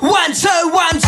One, two, one, two.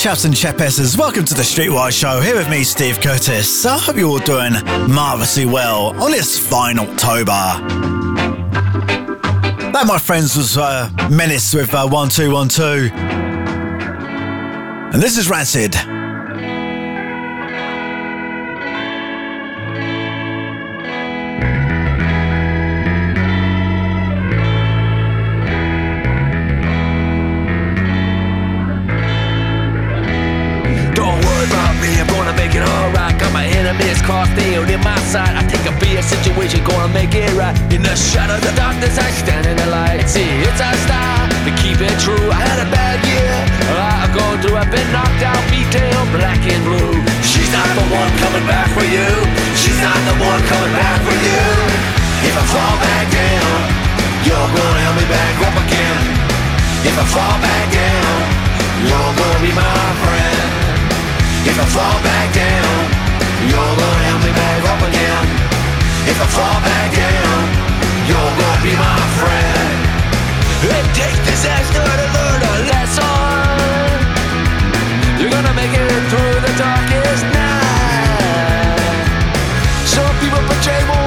chaps and chapesses, welcome to the Streetwise Show. Here with me, Steve Curtis. I hope you're all doing marvellously well on this fine October. That, my friends, was uh, Menace with uh, 1212. And this is Rancid. side. I think I'll be a situation, gonna make it right. In the shadow, the darkness, I stand in the light. See, it's our style to keep it true. I had a bad year. I've going through. I've been knocked out, beat down, black and blue. She's not the one coming back for you. She's not the one coming back for you. If I fall back down, you're gonna help me back up again. If I fall back down, you're gonna be my friend. If I fall back down, you're gonna help me back if I fall back down, you're gonna be my friend. It takes disaster to learn a lesson. You're gonna make it through the darkest night. Some people portray more.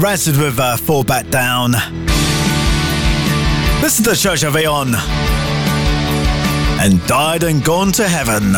there, with uh, Fall Back Down. This is the Church of Aeon. And died and gone to heaven.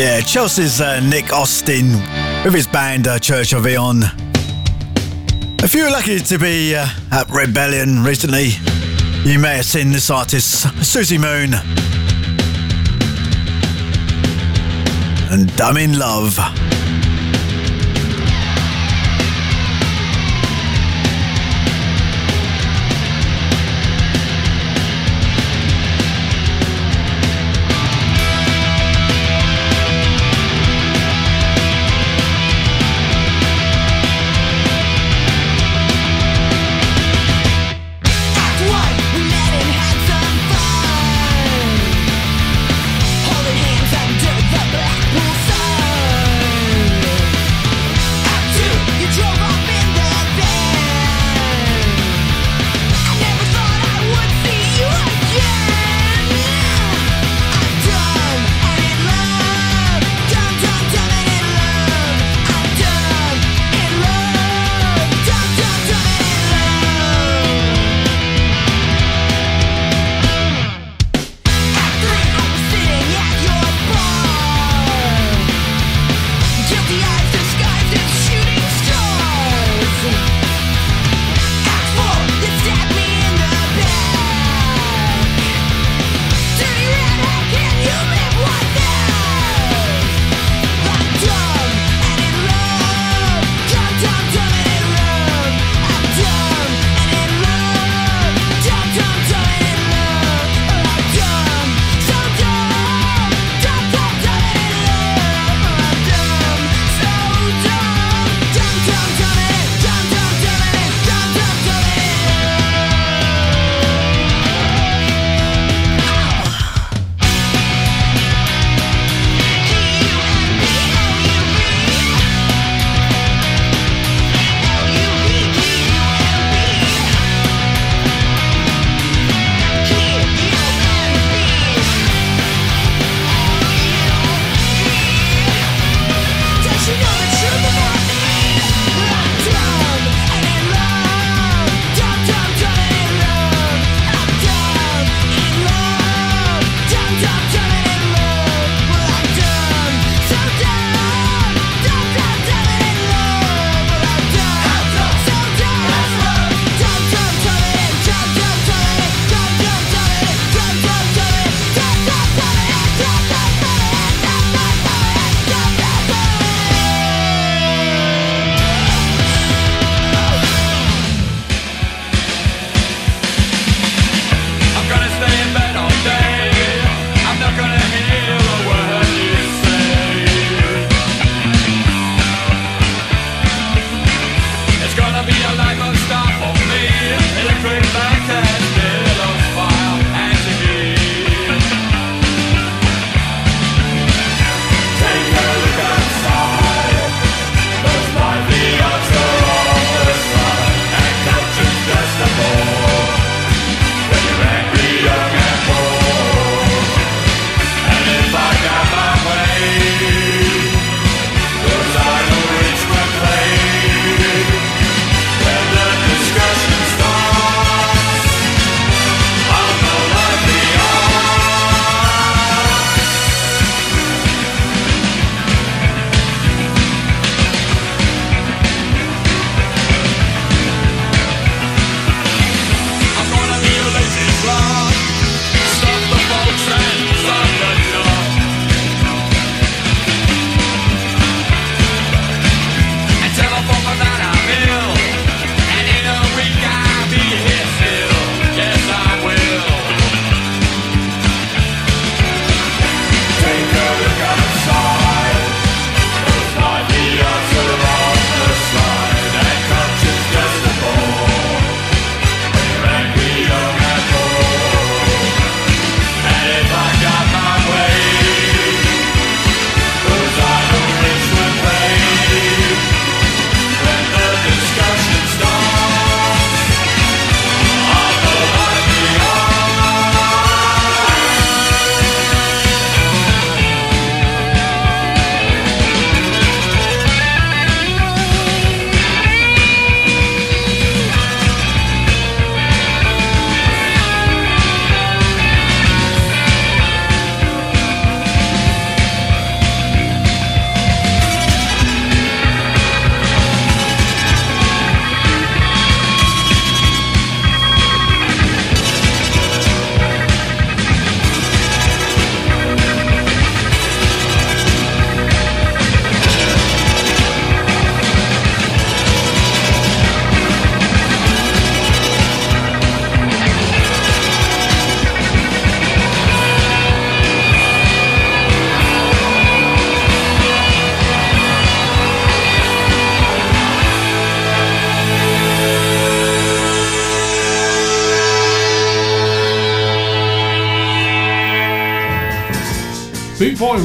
Yeah, Chelsea's uh, Nick Austin with his band uh, Church of Eon. If you were lucky to be uh, at Rebellion recently, you may have seen this artist, Suzi Moon. And I'm in love.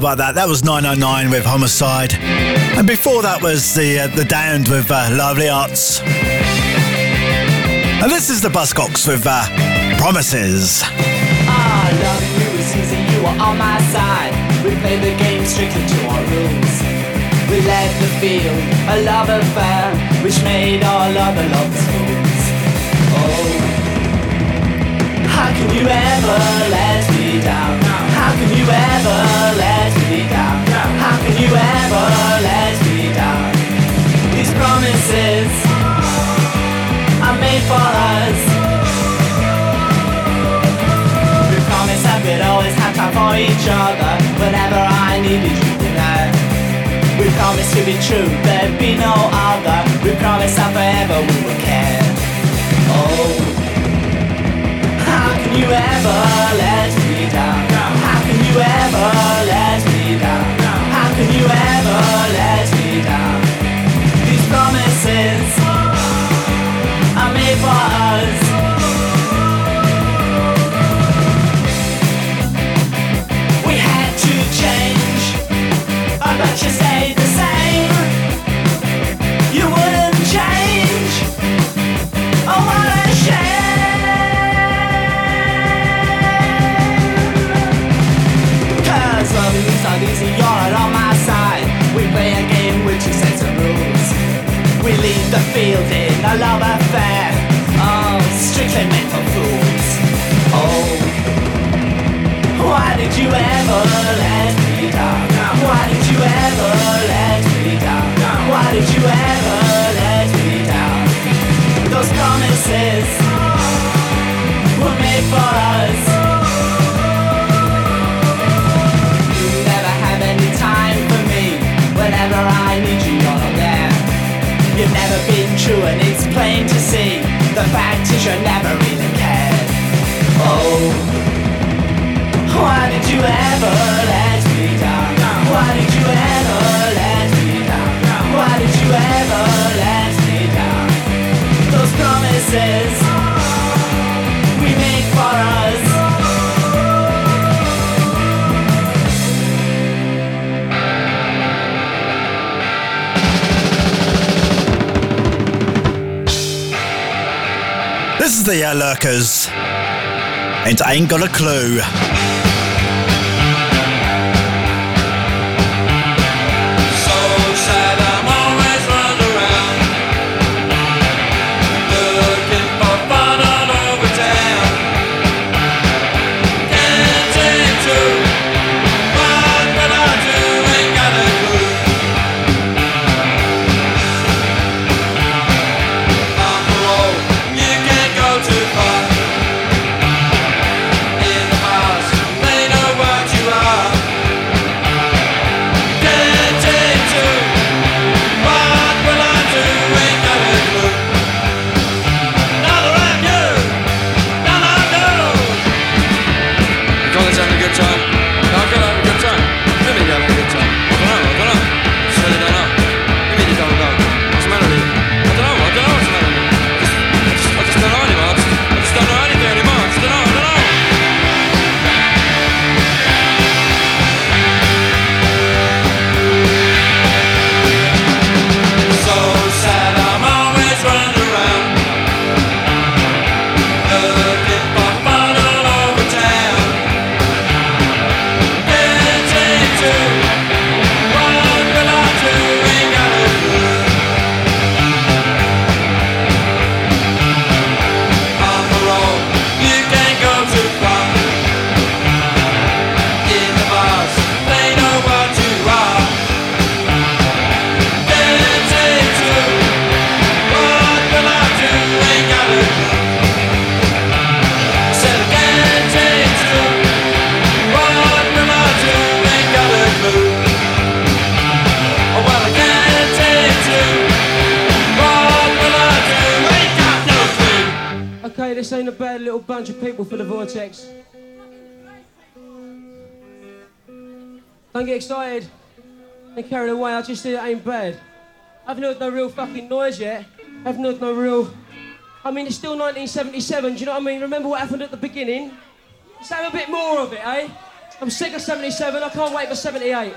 About that? That was 999 with Homicide. And before that was the uh, the Damned with uh, Lovely Arts. And this is the Buzzcocks with uh, Promises. Ah, loving you easy, you on my side. We the game strictly to our rules. We the field, a love affair, which made. Oh, how can you ever let me down? How can you ever let me down? How can you ever let me down? These promises are made for us. We promised that we'd always have time for each other whenever I needed you tonight. We promised to be true, there'd be no other. We promised that forever we would care. Oh, how can you ever let me down? How you ever let me down? ain't got a clue. actually that ain't bad. I haven't heard no real fucking noise yet. I haven't heard no real. I mean, it's still 1977, do you know what I mean? Remember what happened at the beginning? Let's have a bit more of it, eh? I'm sick of 77, I can't wait for 78.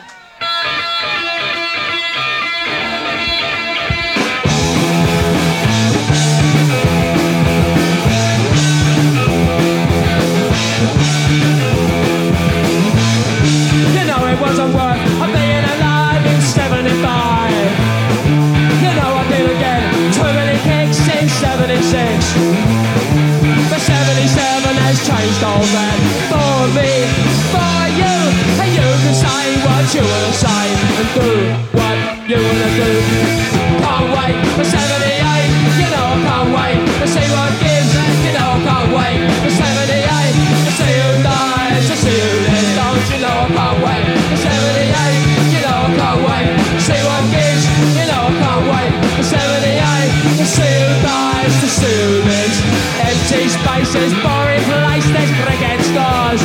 But 77 has changed all that for me, for you. And you can say what you wanna say and do what you wanna do. Can't wait for 77. This boring place, there's cricket scores.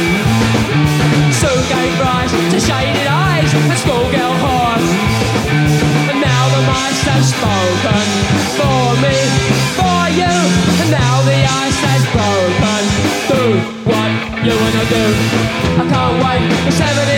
Soon gave rise to shaded eyes and schoolgirl horns. And now the mice have spoken for me, for you. And now the ice has broken. Do what you wanna do. I can't wait for 70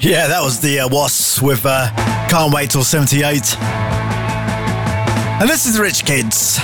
Yeah, that was the uh, Wasps with uh, Can't Wait Till 78. And this is Rich Kids.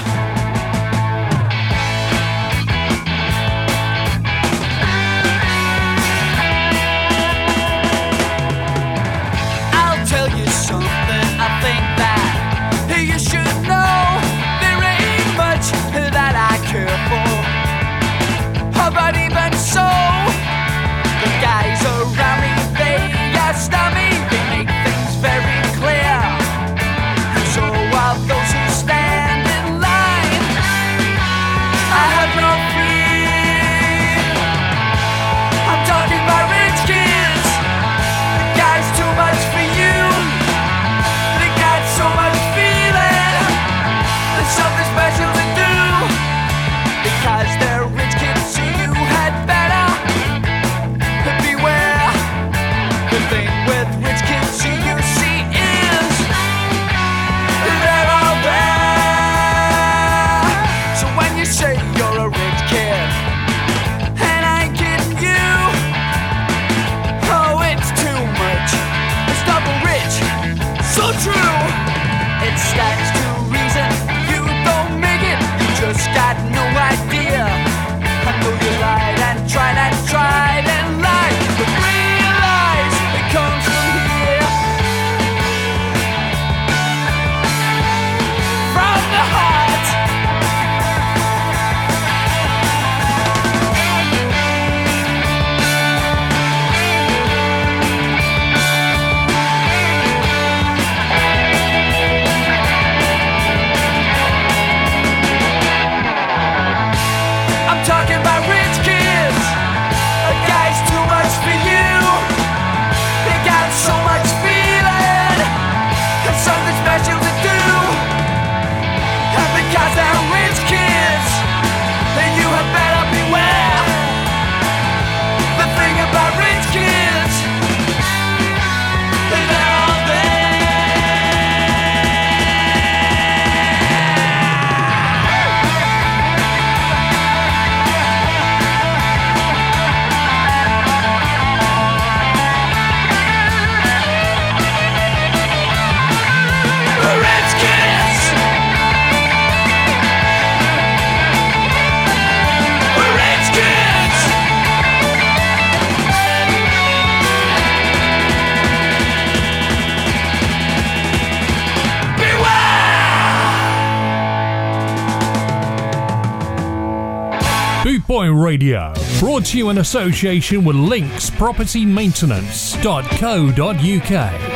you in association with linkspropertymaintenance.co.uk.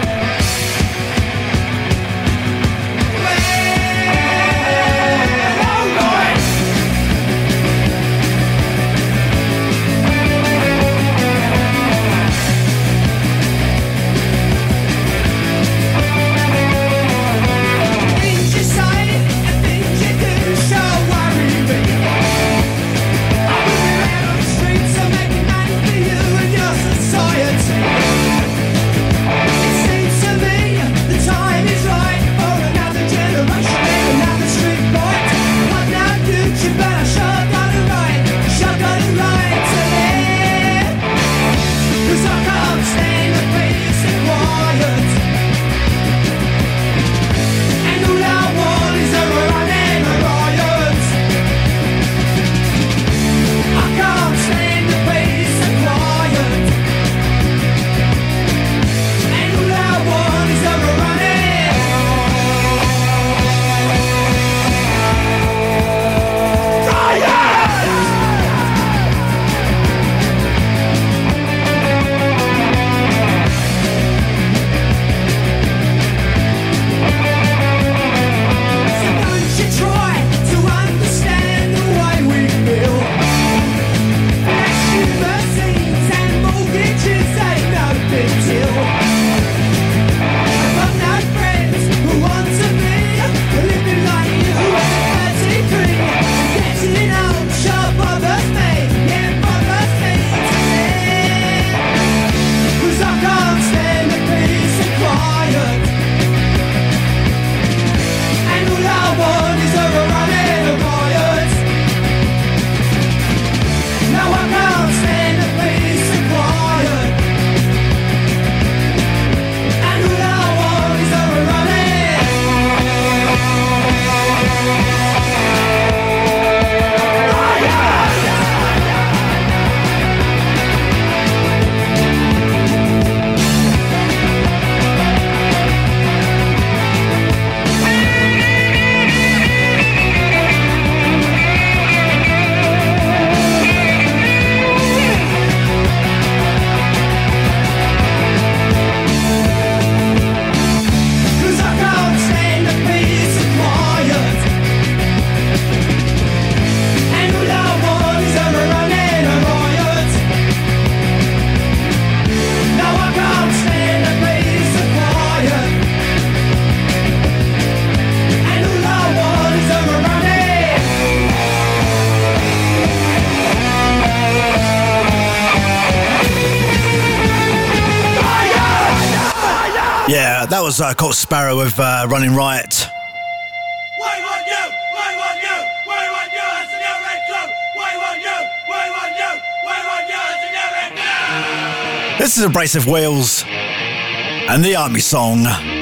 was uh, Cock Sparrer with uh, Running Riot. This is Abrasive Wheels and the Army Song.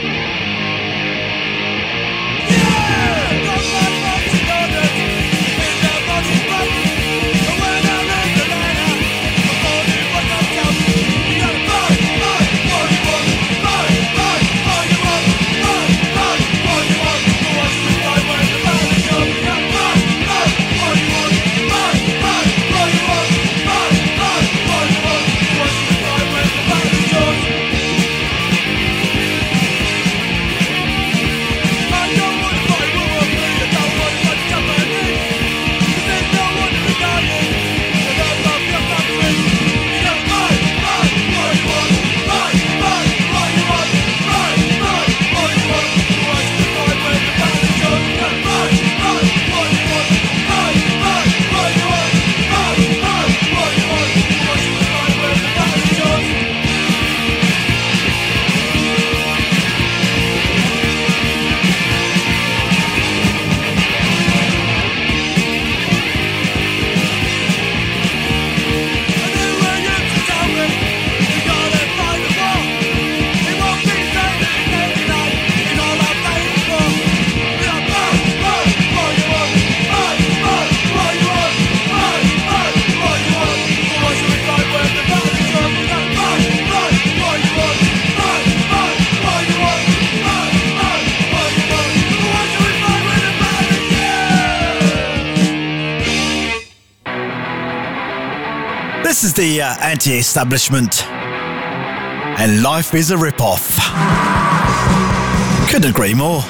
Anti establishment. And life is a rip off. Couldn't agree more.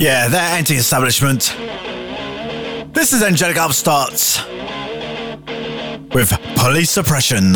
Yeah, they're anti establishment. This is Angelic Upstarts with Police Suppression.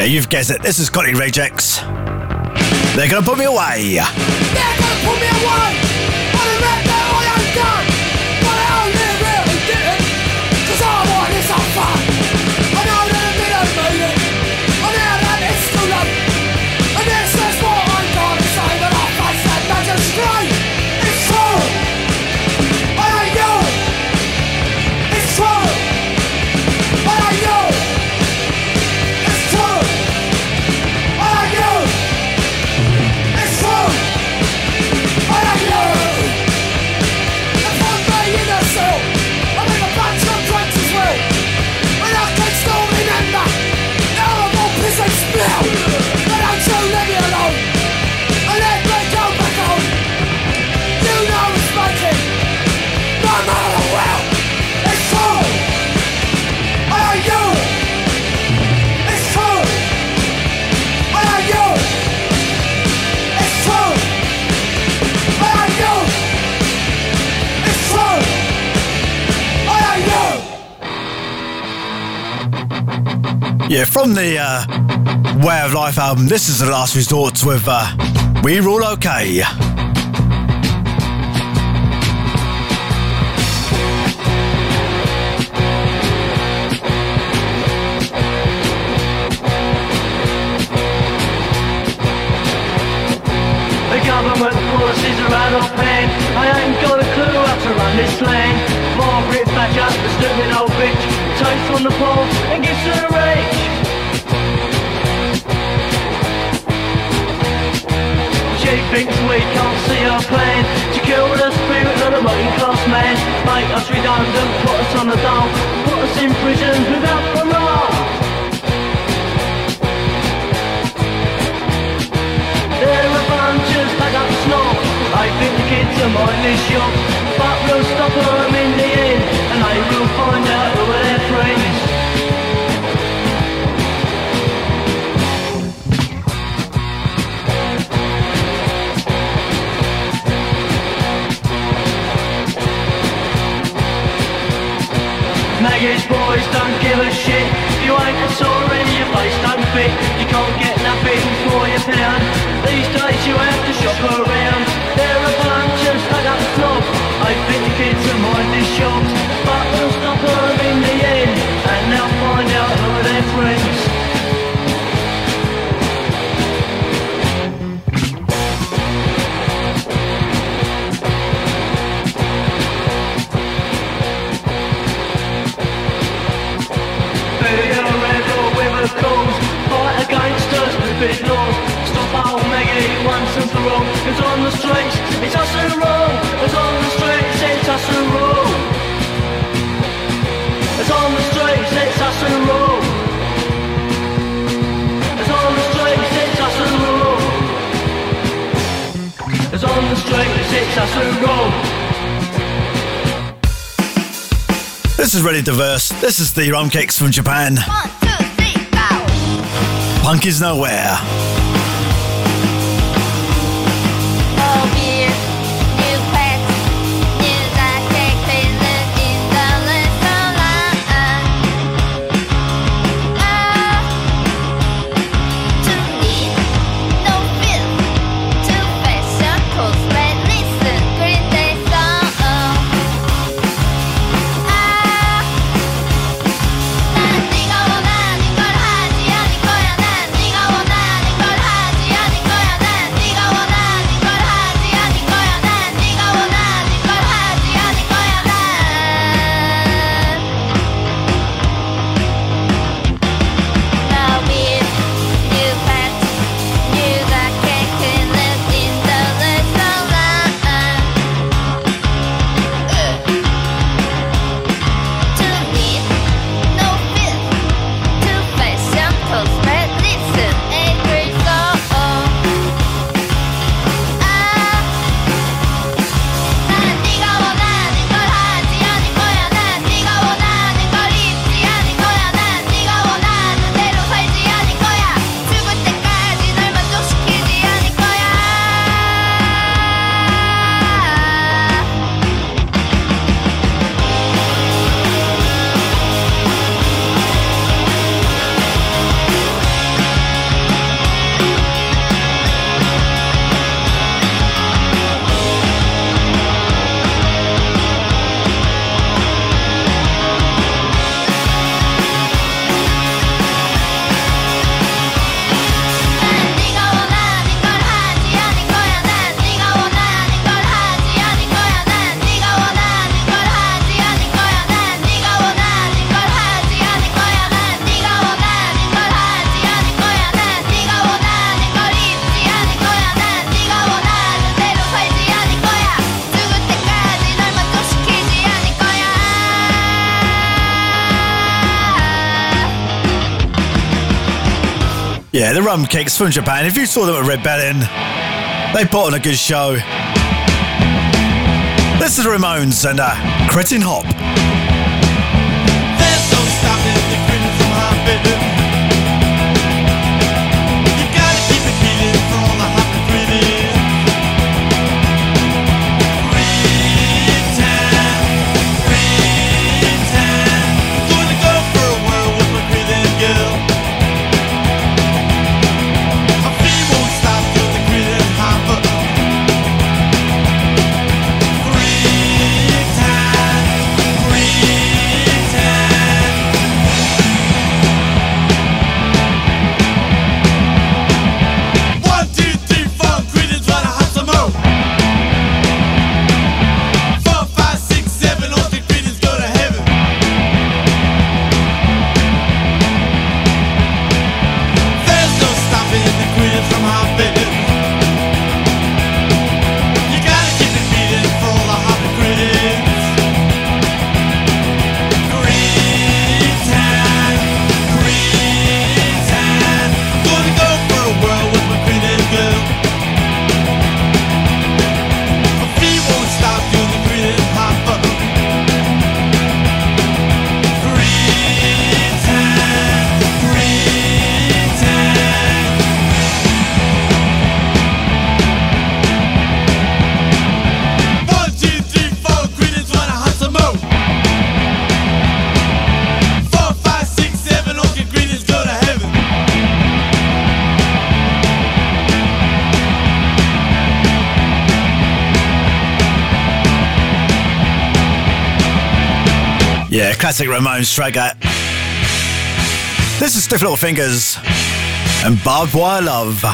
Yeah, you've guessed it. This is Scotty Ragex. They're gonna put me away. They're gonna put me away. Yeah, from the uh, Way of Life album, this is The Last Resort with uh, We're All Okay. on the pole and gets to the rage. Jake thinks we can't see our plan. To kill the spirit of the working class man. Make us redundant, put us on the dole Put us in prison without parole There are a bunch of stuck up snob I think the kids are mindless young But we'll stop them in the end And they will find out who it is Maggots boys don't give a shit. If You ain't a sore in your face don't fit You can't get nothing for your pound. These days you have to shop around race, it's us who roll. It's on the streets, it's us who roll. It's on the streets, it's us who roll. It's on the streets, it's us who roll. It's on the streets, it's us who roll. This is really diverse. This is the Rum Kicks from Japan. One, two, three, Punk is nowhere. rum kicks from Japan. If you saw them at Red they put on a good show. This is Ramones and uh, Cretin Hop. Classic Ramones track. This is Stiff Little Fingers and Barbed Wire Love.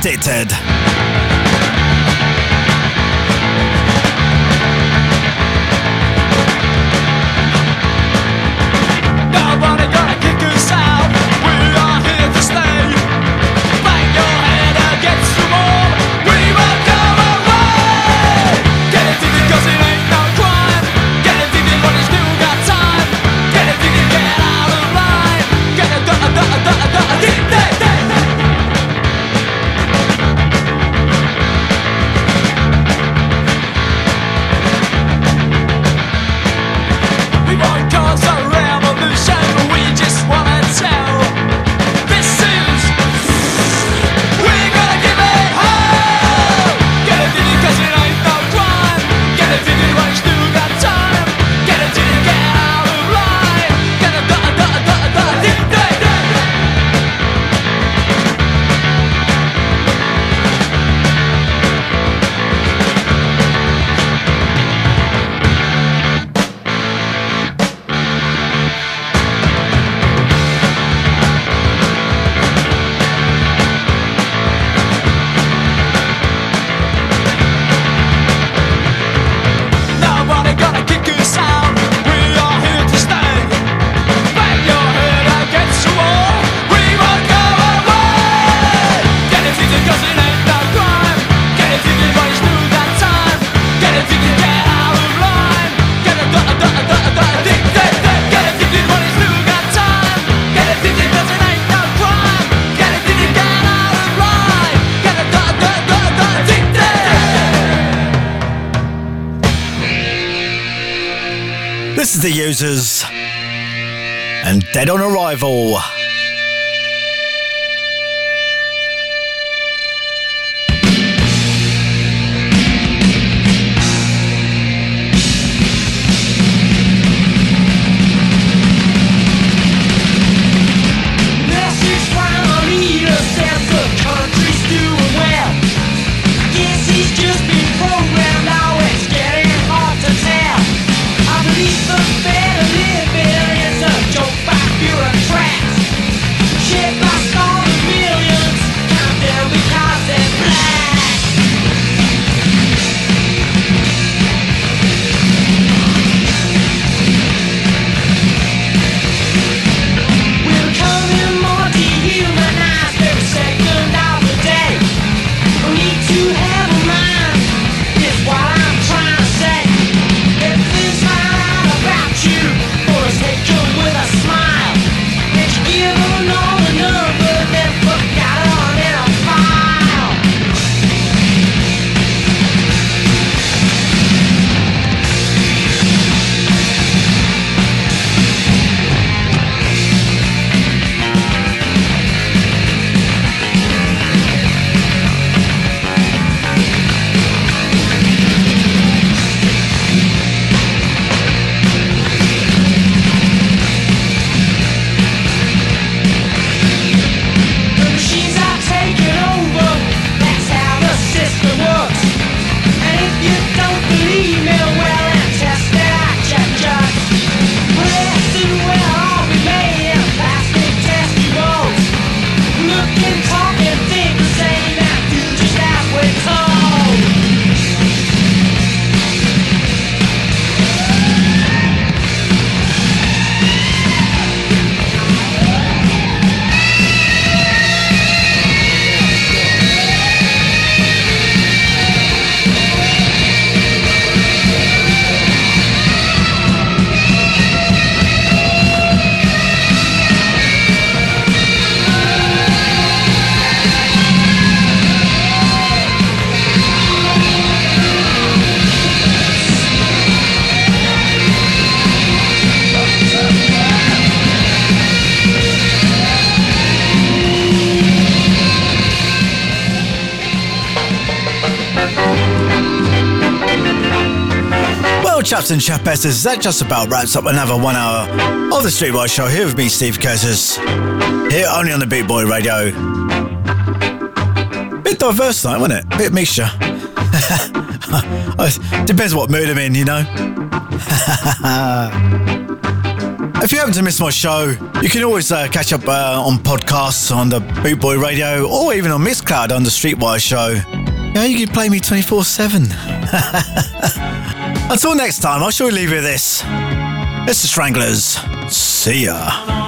Predated. Dead on Arrival. Chaps and chapesses, that just about wraps up another one hour of the Streetwise Show here with me, Steve Curtis. Here only on the Boot Boy Radio. Bit diverse tonight, wasn't it? Bit mixture. Depends what mood I'm in, you know. if you happen to miss my show, you can always uh, catch up uh, on podcasts on the Boot Boy Radio or even on Mixcloud on the Streetwise Show. Yeah, you can play me 24 7. Until next time, I shall leave you with this. The Stranglers. See ya.